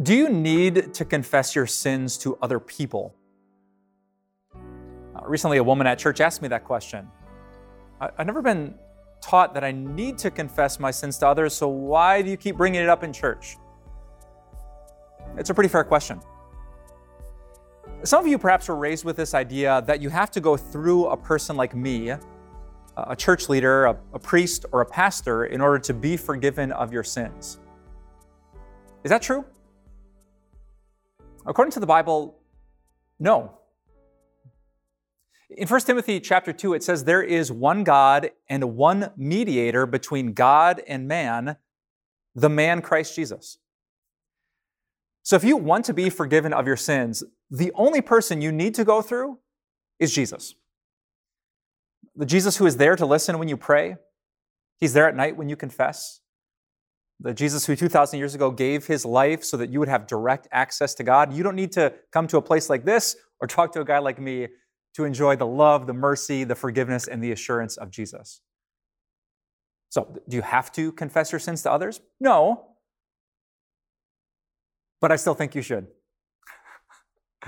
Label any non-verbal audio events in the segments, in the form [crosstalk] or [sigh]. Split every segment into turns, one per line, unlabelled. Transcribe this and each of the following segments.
Do you need to confess your sins to other people? Uh, recently, a woman at church asked me that question. I, I've never been taught that I need to confess my sins to others, so why do you keep bringing it up in church? It's a pretty fair question. Some of you perhaps were raised with this idea that you have to go through a person like me, a church leader, a, a, priest, or a pastor, in order to be forgiven of your sins. Is that true? According to the Bible, no. In 1 Timothy chapter 2, it says, There is one God and one mediator between God and man, the man Christ Jesus. So if you want to be forgiven of your sins, the only person you need to go through is Jesus. The Jesus who is there to listen when you pray, He's there at night when you confess. The Jesus who 2,000 years ago gave his life so that you would have direct access to God. You don't need to come to a place like this or talk to a guy like me to enjoy the love, the mercy, the forgiveness, and the assurance of Jesus. So, do you have to confess your sins to others? No. But I still think you should. [laughs]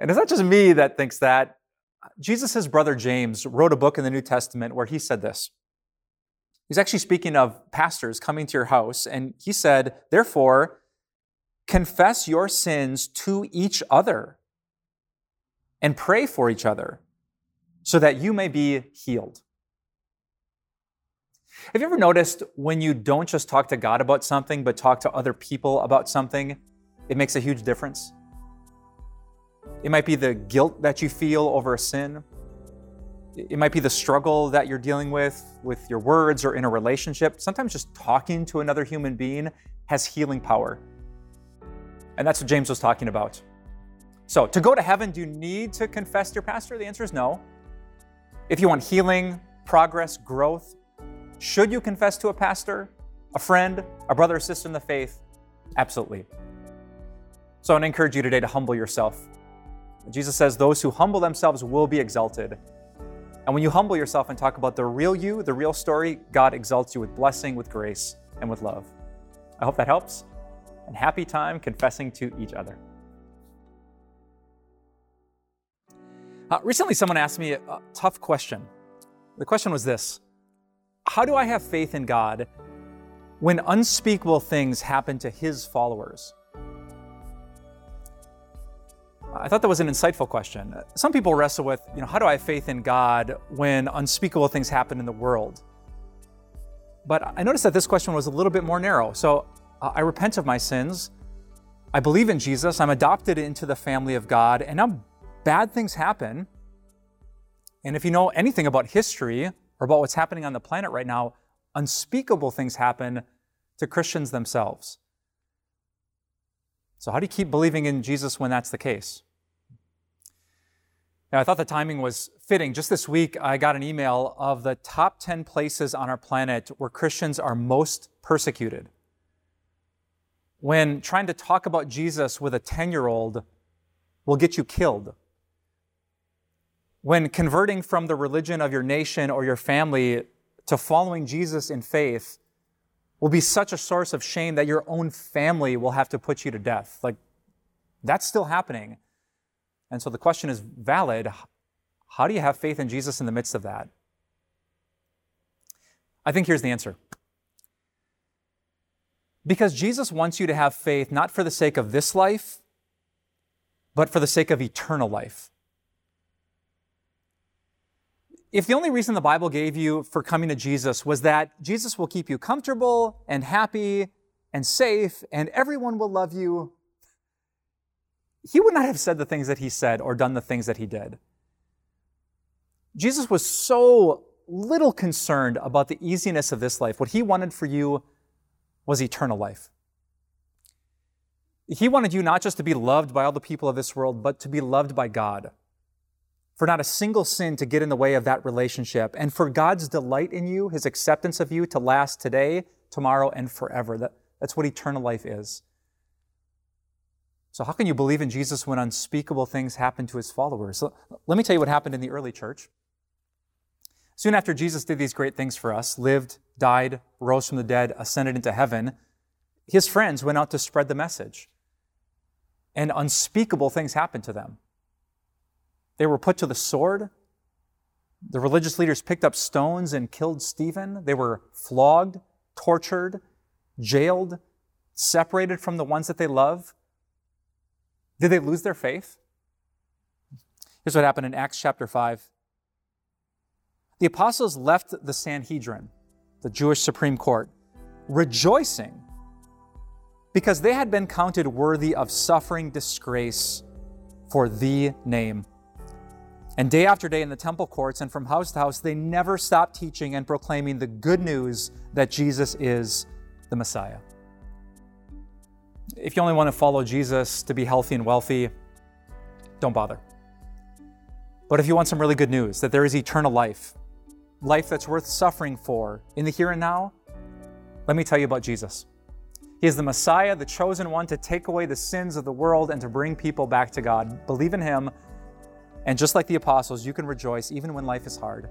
and it's not just me that thinks that. Jesus' brother James wrote a book in the New Testament where he said this. He's actually speaking of pastors coming to your house, and he said, Therefore, confess your sins to each other and pray for each other so that you may be healed. Have you ever noticed when you don't just talk to God about something, but talk to other people about something, it makes a huge difference? It might be the guilt that you feel over a sin. It might be the struggle that you're dealing with with your words or in a relationship. Sometimes just talking to another human being has healing power. And that's what James was talking about. So, to go to heaven, do you need to confess to your pastor? The answer is no. If you want healing, progress, growth, should you confess to a pastor, a friend, a brother or sister in the faith? Absolutely. So, I encourage you today to humble yourself. Jesus says, Those who humble themselves will be exalted. And when you humble yourself and talk about the real you, the real story, God exalts you with blessing, with grace, and with love. I hope that helps. And happy time confessing to each other. Uh, recently, someone asked me a, a tough question. The question was this How do I have faith in God when unspeakable things happen to his followers? I thought that was an insightful question. Some people wrestle with, you know, how do I have faith in God when unspeakable things happen in the world? But I noticed that this question was a little bit more narrow. So uh, I repent of my sins. I believe in Jesus. I'm adopted into the family of God. And now bad things happen. And if you know anything about history or about what's happening on the planet right now, unspeakable things happen to Christians themselves. So, how do you keep believing in Jesus when that's the case? Now, I thought the timing was fitting. Just this week, I got an email of the top 10 places on our planet where Christians are most persecuted. When trying to talk about Jesus with a 10 year old will get you killed. When converting from the religion of your nation or your family to following Jesus in faith will be such a source of shame that your own family will have to put you to death. Like, that's still happening. And so the question is valid. How do you have faith in Jesus in the midst of that? I think here's the answer. Because Jesus wants you to have faith not for the sake of this life, but for the sake of eternal life if the only reason the Bible gave you for coming to Jesus was that Jesus will keep you comfortable and happy and safe and everyone will love you, he would not have said the things that he said or done the things that he did. Jesus was so little concerned about the easiness of this life. What he wanted for you was eternal life. He wanted you not just to be loved by all the people of this world, but to be loved by God for not a single sin to get in the way of that relationship, and for God's delight in you, His acceptance of you to last today, tomorrow, and forever. That, that's what eternal life is. So, how can you believe in Jesus when unspeakable things happen to His followers? So, let me tell you what happened in the early church. Soon after Jesus did these great things for us, lived, died, rose from the dead, ascended into heaven, his friends went out to spread the message, and unspeakable things happened to them. They were put to the sword. The religious leaders picked up stones and killed Stephen. They were flogged, tortured, jailed, separated from the ones that they love. Did they lose their faith? Here's what happened in Acts chapter 5. The apostles left the Sanhedrin, the Jewish Supreme Court, rejoicing because they had been counted worthy of suffering disgrace for the name. And day after day in the temple courts and from house to house, they never stopped teaching and proclaiming the good news that Jesus is the Messiah. If you only want to follow Jesus to be healthy and wealthy, don't bother. But if you want some really good news, that there is eternal life, life that's worth suffering for in the here and now, let me tell you about Jesus. He is the Messiah, the chosen one to take away the sins of the world and to bring people back to God. Believe in Him, and just like the apostles, you can rejoice even when life is hard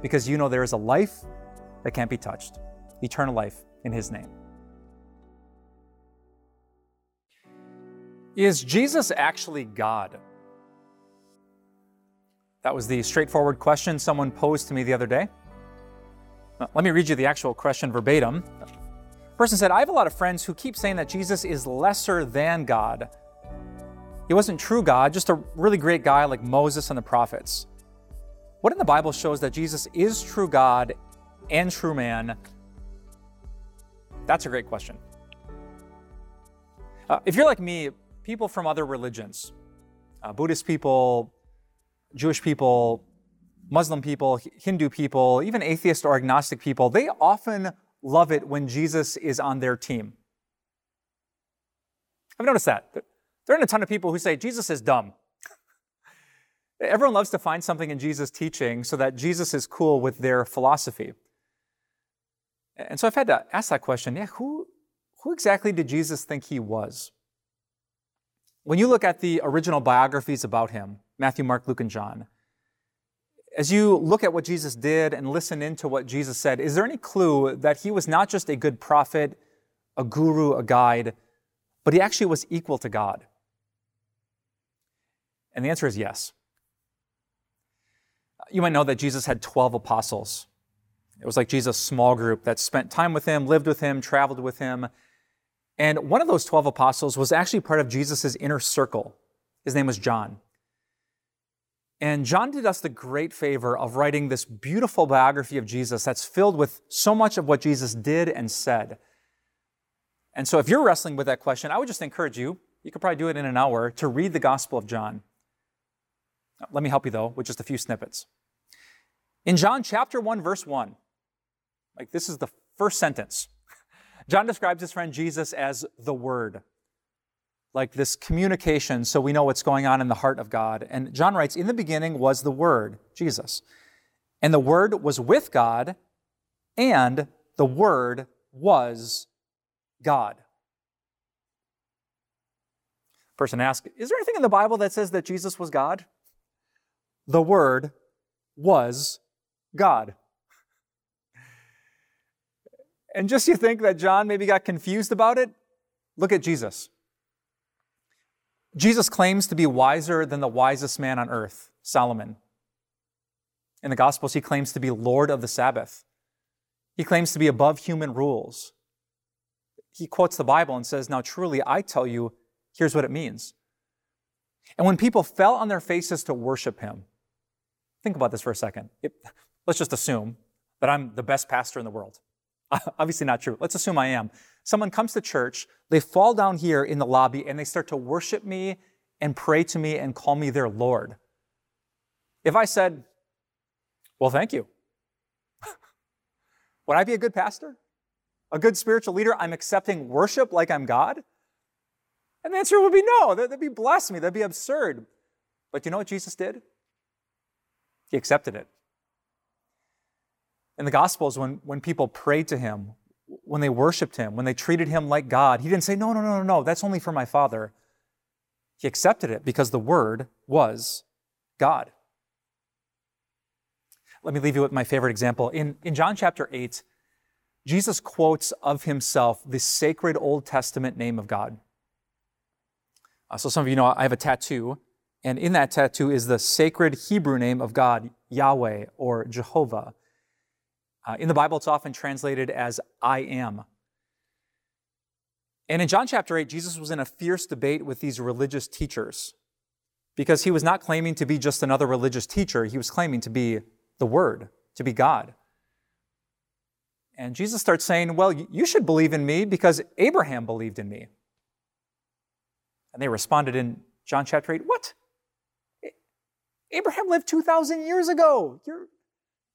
because you know there is a life that can't be touched eternal life in His name. Is Jesus actually God? That was the straightforward question someone posed to me the other day. Let me read you the actual question verbatim. The person said, I have a lot of friends who keep saying that Jesus is lesser than God. He wasn't true God, just a really great guy like Moses and the prophets. What in the Bible shows that Jesus is true God and true man? That's a great question. Uh, if you're like me, people from other religions, uh, Buddhist people, Jewish people, Muslim people, Hindu people, even atheist or agnostic people, they often love it when Jesus is on their team. I've noticed that. There aren't a ton of people who say Jesus is dumb. [laughs] Everyone loves to find something in Jesus' teaching so that Jesus is cool with their philosophy. And so I've had to ask that question yeah, who, who exactly did Jesus think he was? When you look at the original biographies about him, Matthew, Mark, Luke, and John, as you look at what Jesus did and listen into what Jesus said, is there any clue that he was not just a good prophet, a guru, a guide, but he actually was equal to God? And the answer is yes. You might know that Jesus had 12 apostles. It was like Jesus' small group that spent time with him, lived with him, traveled with him, and one of those 12 apostles was actually part of Jesus' inner circle. His name was John. And John did us the great favor of writing this beautiful biography of Jesus that's filled with so much of what Jesus did and said. And so, if you're wrestling with that question, I would just encourage you, you could probably do it in an hour, to read the Gospel of John. Let me help you, though, with just a few snippets. In John chapter 1, verse 1, like this is the first sentence. John describes his friend Jesus as the Word, like this communication so we know what's going on in the heart of God. And John writes, In the beginning was the Word, Jesus. And the Word was with God, and the Word was God. Person asks, Is there anything in the Bible that says that Jesus was God? The Word was God. And just you think that John maybe got confused about it? Look at Jesus. Jesus claims to be wiser than the wisest man on earth, Solomon. In the Gospels, he claims to be Lord of the Sabbath. He claims to be above human rules. He quotes the Bible and says, Now truly, I tell you, here's what it means. And when people fell on their faces to worship him, think about this for a second. It, let's just assume that I'm the best pastor in the world. [laughs] Obviously not true. Let's assume I am. Someone comes to church, they fall down here in the lobby and they start to worship me and pray to me and call me their Lord. If I said, well, thank you, [laughs] would I be a good pastor? A good spiritual leader? I'm accepting worship like I'm God? And the answer would be no. That'd be blasphemy. That'd be absurd. But you know what Jesus did? He accepted it. In the Gospels, when, when people prayed to him, when they worshiped him, when they treated him like God, he didn't say, No, no, no, no, no, that's only for my Father. He accepted it because the Word was God. Let me leave you with my favorite example. In, in John chapter 8, Jesus quotes of himself the sacred Old Testament name of God. Uh, so, some of you know I have a tattoo, and in that tattoo is the sacred Hebrew name of God, Yahweh or Jehovah. Uh, in the Bible, it's often translated as I am. And in John chapter 8, Jesus was in a fierce debate with these religious teachers because he was not claiming to be just another religious teacher, he was claiming to be the Word, to be God. And Jesus starts saying, Well, you should believe in me because Abraham believed in me. And they responded in John chapter 8, What? Abraham lived 2,000 years ago. You're,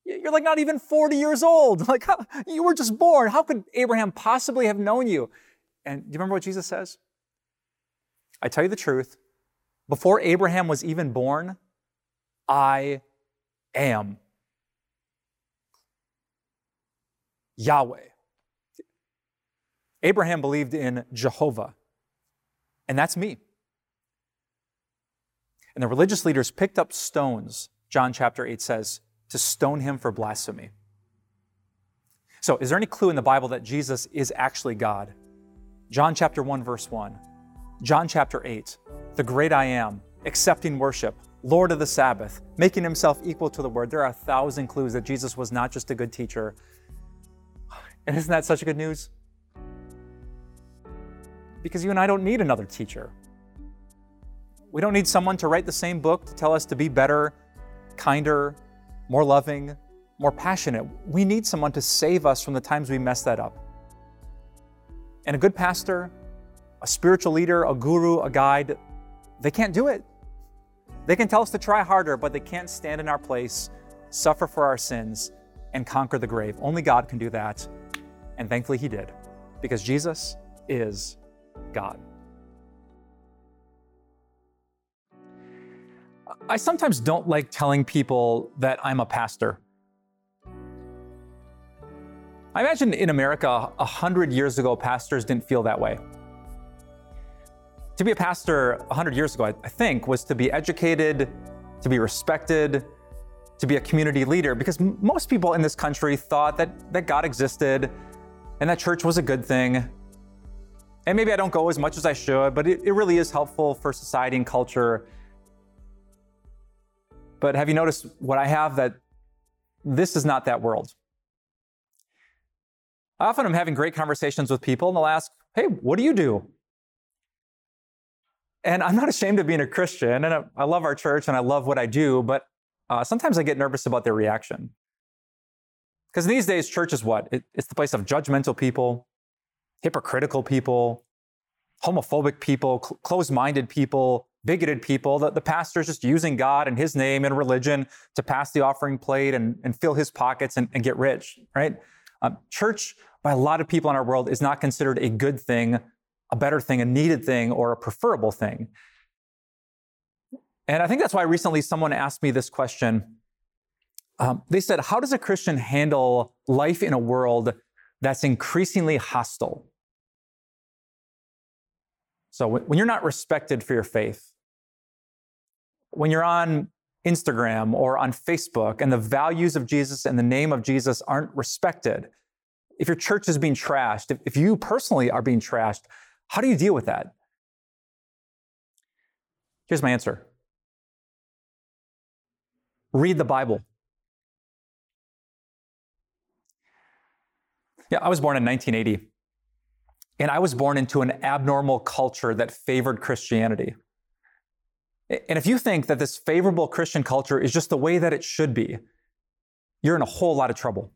you're like not even 40 years old. [laughs] Like, you were just born. How could Abraham possibly have known you? And do you remember what Jesus says? I tell you the truth. Before Abraham was even born, I am. Yahweh. Abraham believed in Jehovah, and that's me. And the religious leaders picked up stones, John chapter 8 says, to stone him for blasphemy. So, is there any clue in the Bible that Jesus is actually God? John chapter 1, verse 1. John chapter 8, the great I am, accepting worship, Lord of the Sabbath, making himself equal to the Word. There are a thousand clues that Jesus was not just a good teacher, [sighs] and isn't that such good news? Because you and I don't need another teacher. We don't need someone to write the same book to tell us to be better, kinder, more loving, more passionate. We need someone to save us from the times we mess that up. And a good pastor, a spiritual leader, a guru, a guide, they can't do it. They can tell us to try harder, but they can't stand in our place, suffer for our sins, and conquer the grave. Only God can do that. And thankfully, He did, because Jesus is God. I sometimes don't like telling people that I'm a pastor. I imagine in America, a hundred years ago, pastors didn't feel that way. To be a pastor a hundred years ago, I think, was to be educated, to be respected, to be a community leader, because most people in this country thought that, that God existed and that church was a good thing. And maybe I don't go as much as I should, but it, it really is helpful for society and culture. But have you noticed what I have that this is not that world? Often I'm having great conversations with people and they'll ask, Hey, what do you do? And I'm not [laughs] ashamed of being a Christian, and I love our church and I love what I do, but uh, sometimes I get nervous about their reaction. Because these days, church is what? It, it's the place of judgmental people, hypocritical people, homophobic people, cl- closed minded people, bigoted people. that the pastor is just using God and his name and religion to pass the offering plate and, and fill his pockets and, and get rich, right? Um, church, by a lot of people in our world, is not considered a good thing, a better thing, a needed thing, or a preferable thing. And I think that's why recently someone asked me this question um, they said, How does a Christian handle life in a world that's increasingly hostile? So, when you're not respected for your faith, when you're on Instagram or on Facebook and the values of Jesus and the name of Jesus aren't respected, if your church is being trashed, if, if you personally are being trashed, how do you deal with that? Here's my answer read the Bible. Yeah, I was born in 1980. And I was born into an abnormal culture that favored Christianity. And if you think that this favorable Christian culture is just the way that it should be, you're in a whole lot of trouble.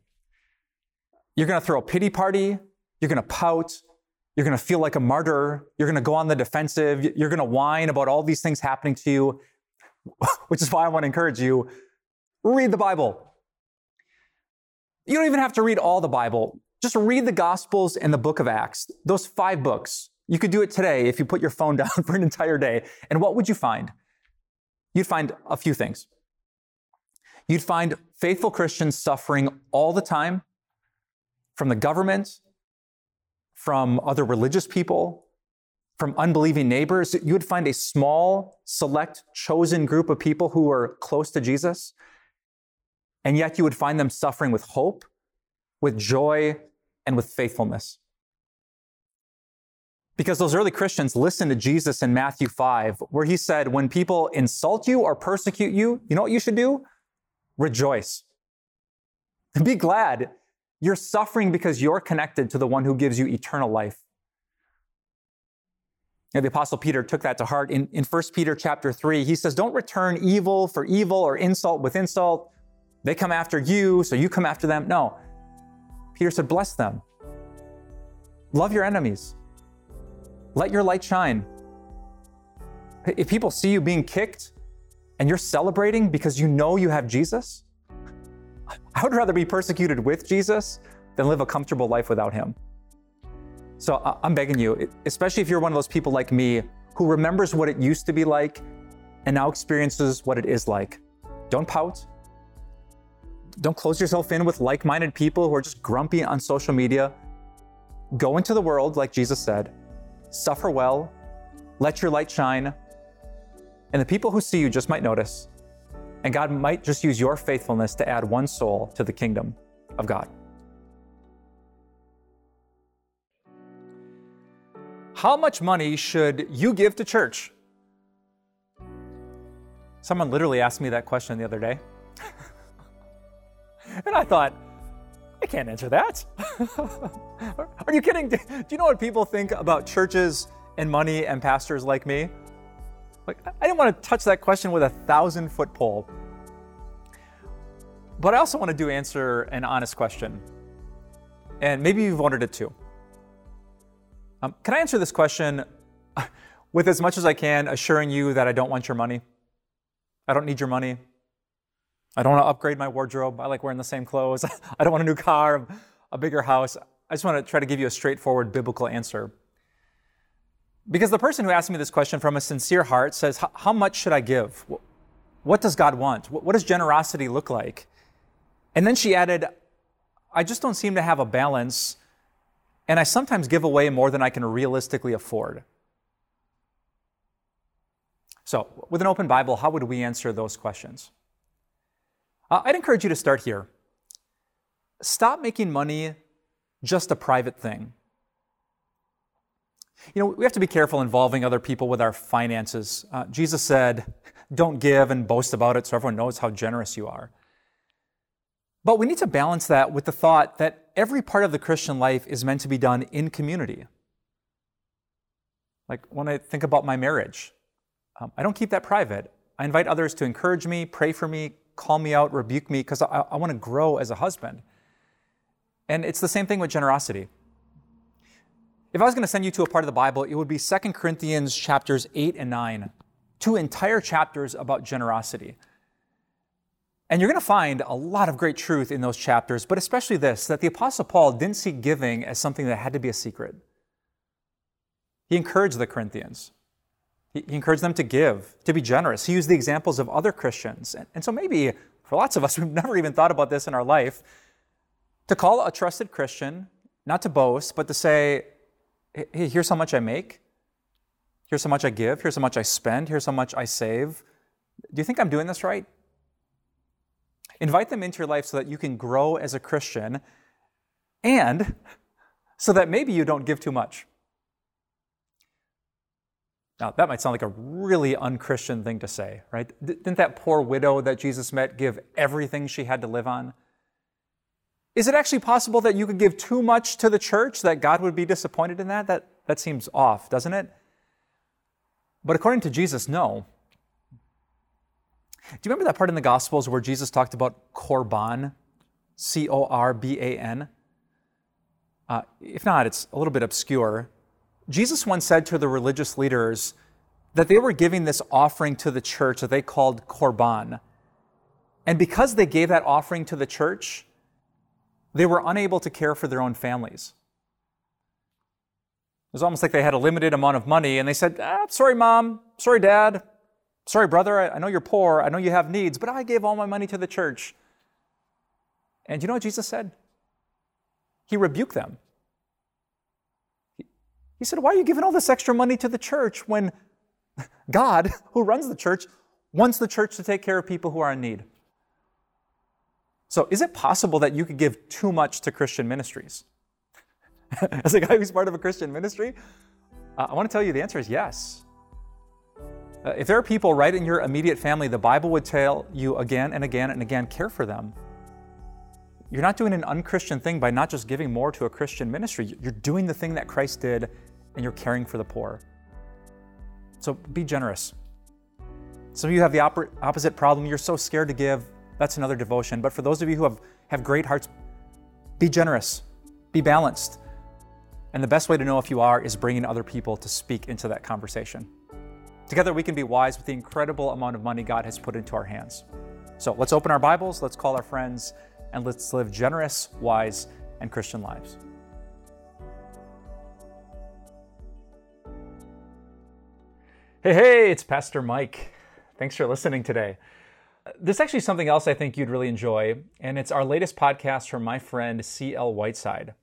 You're going to throw a pity party, you're going to pout, you're going to feel like a martyr, you're going to go on the defensive, you're going to whine about all these things happening to you, [laughs] which is why I want to encourage you read the Bible. You don't even have to read all the Bible. Just read the Gospels and the book of Acts, those five books. You could do it today if you put your phone [laughs] down for an entire day. And what would you find? You'd find a few things. You'd find faithful Christians suffering all the time from the government, from other religious people, from unbelieving neighbors. You would find a small, select, chosen group of people who are close to Jesus. And yet you would find them suffering with hope, with joy, and with faithfulness. Because those early Christians listened to Jesus in Matthew 5, where he said, When people insult you or persecute you, you know what you should do? Rejoice. [laughs] Be glad. You're suffering because you're connected to the one who gives you eternal life. And the apostle Peter took that to heart in, in 1 Peter chapter 3. He says, Don't return evil for evil or insult with insult. They come after you, so you come after them. No. Peter said, Bless them. Love your enemies. Let your light shine. If people see you being kicked and you're celebrating because you know you have Jesus, I would rather be persecuted with Jesus than live a comfortable life without him. So I'm begging you, especially if you're one of those people like me who remembers what it used to be like and now experiences what it is like. Don't pout. Don't close yourself in with like minded people who are just grumpy on social media. Go into the world, like Jesus said, suffer well, let your light shine, and the people who see you just might notice. And God might just use your faithfulness to add one soul to the kingdom of God. How much money should you give to church? Someone literally asked me that question the other day. [laughs] and I thought, I can't answer that. [laughs] Are you kidding? Do you know what people think about churches and money and pastors like me? Like, I didn't want to touch that question with a thousand foot pole. But I also want to do answer an honest question. And maybe you've wondered it too. Um, can I answer this question [laughs] with as much as I can, assuring you that I don't want your money? I don't need your money. I don't want to upgrade my wardrobe. I like wearing the same clothes. [laughs] I don't want a new car, a bigger house. I just want to try to give you a straightforward biblical answer. Because the person who asked me this question from a sincere heart says, How much should I give? What does God want? What does generosity look like? And then she added, I just don't seem to have a balance and I sometimes give away more than I can realistically afford. So, with an open Bible, how would we answer those questions? Uh, I'd encourage you to start here. Stop making money just a private thing. You know, we have to be careful involving other people with our finances. Uh, Jesus said, Don't give and boast about it so everyone knows how generous you are. But we need to balance that with the thought that every part of the Christian life is meant to be done in community. Like when I think about my marriage, um, I don't keep that private. I invite others to encourage me, pray for me, call me out, rebuke me, because I, I want to grow as a husband. And it's the same thing with generosity. If I was going to send you to a part of the Bible, it would be 2 Corinthians chapters 8 and 9, two entire chapters about generosity. And you're going to find a lot of great truth in those chapters, but especially this that the Apostle Paul didn't see giving as something that had to be a secret. He encouraged the Corinthians. He encouraged them to give, to be generous. He used the examples of other Christians. And so maybe for lots of us, [laughs] we've never even thought about this in our life, to call a trusted Christian, not to boast, but to say, hey, here's how much I make. Here's how much I give. Here's how much I spend. Here's how much I save. Do you think I'm doing this right? Invite them into your life so that you can grow as a Christian and so that maybe you don't give too much. Now, that might sound like a really unchristian thing to say, right? Didn't that poor widow that Jesus met give everything she had to live on? Is it actually possible that you could give too much to the church, that God would be disappointed in that? That, that seems off, doesn't it? But according to Jesus, no. Do you remember that part in the Gospels where Jesus talked about corban? C O R B A N? Uh, if not, it's a little bit obscure. Jesus once said to the religious leaders that they were giving this offering to the church that they called corban. And because they gave that offering to the church, they were unable to care for their own families. It was almost like they had a limited amount of money and they said, ah, Sorry, mom. Sorry, dad. Sorry, brother, I know you're poor. I know you have needs, but I gave all my money to the church. And you know what Jesus said? He rebuked them. He said, Why are you giving all this extra money to the church when [laughs] God, who runs the church, wants the church to take care of people who are in need? So, is it possible that you could give too much to Christian ministries? [laughs] as a guy who's part of a Christian ministry? Uh, I want to tell you the answer is yes. Uh, if there are people right in your immediate family, the Bible would tell you again and again and again care for them. You're not doing an unchristian thing by not just giving more to a Christian ministry. You're doing the thing that Christ did and you're caring for the poor. So be generous. Some of you have the op- opposite problem. You're so scared to give. That's another devotion. But for those of you who have, have great hearts, be generous, be balanced. And the best way to know if you are is bringing other people to speak into that conversation. Together, we can be wise with the incredible amount of money God has put into our hands. So let's open our Bibles, let's call our friends, and let's live generous, wise, and Christian lives. Hey, hey, it's Pastor Mike. Thanks for listening today. This is actually something else I think you'd really enjoy, and it's our latest podcast from my friend C.L. Whiteside.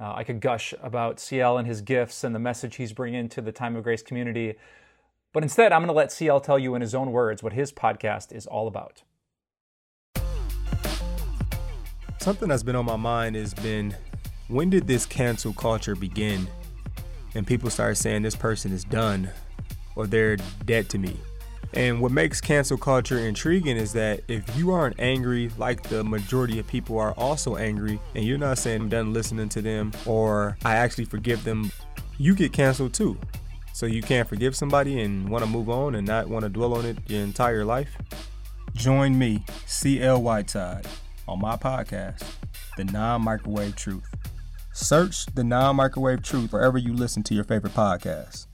Uh, I could gush about CL and his gifts and the message he's bringing to the Time of Grace community, but instead, I'm going to let CL tell you in his own words what his podcast is all about.
Something that's been on my mind has been when did this cancel culture begin? And people start saying this person is done or they're dead to me. And what makes cancel culture intriguing is that if you aren't angry like the majority of people are also angry, and you're not saying I'm done listening to them or I actually forgive them, you get canceled too. So you can't forgive somebody and want to move on and not want to dwell on it your entire life? Join me, CL Whiteside, on my podcast, The Non Microwave Truth. Search The Non Microwave Truth wherever you listen to your favorite podcasts.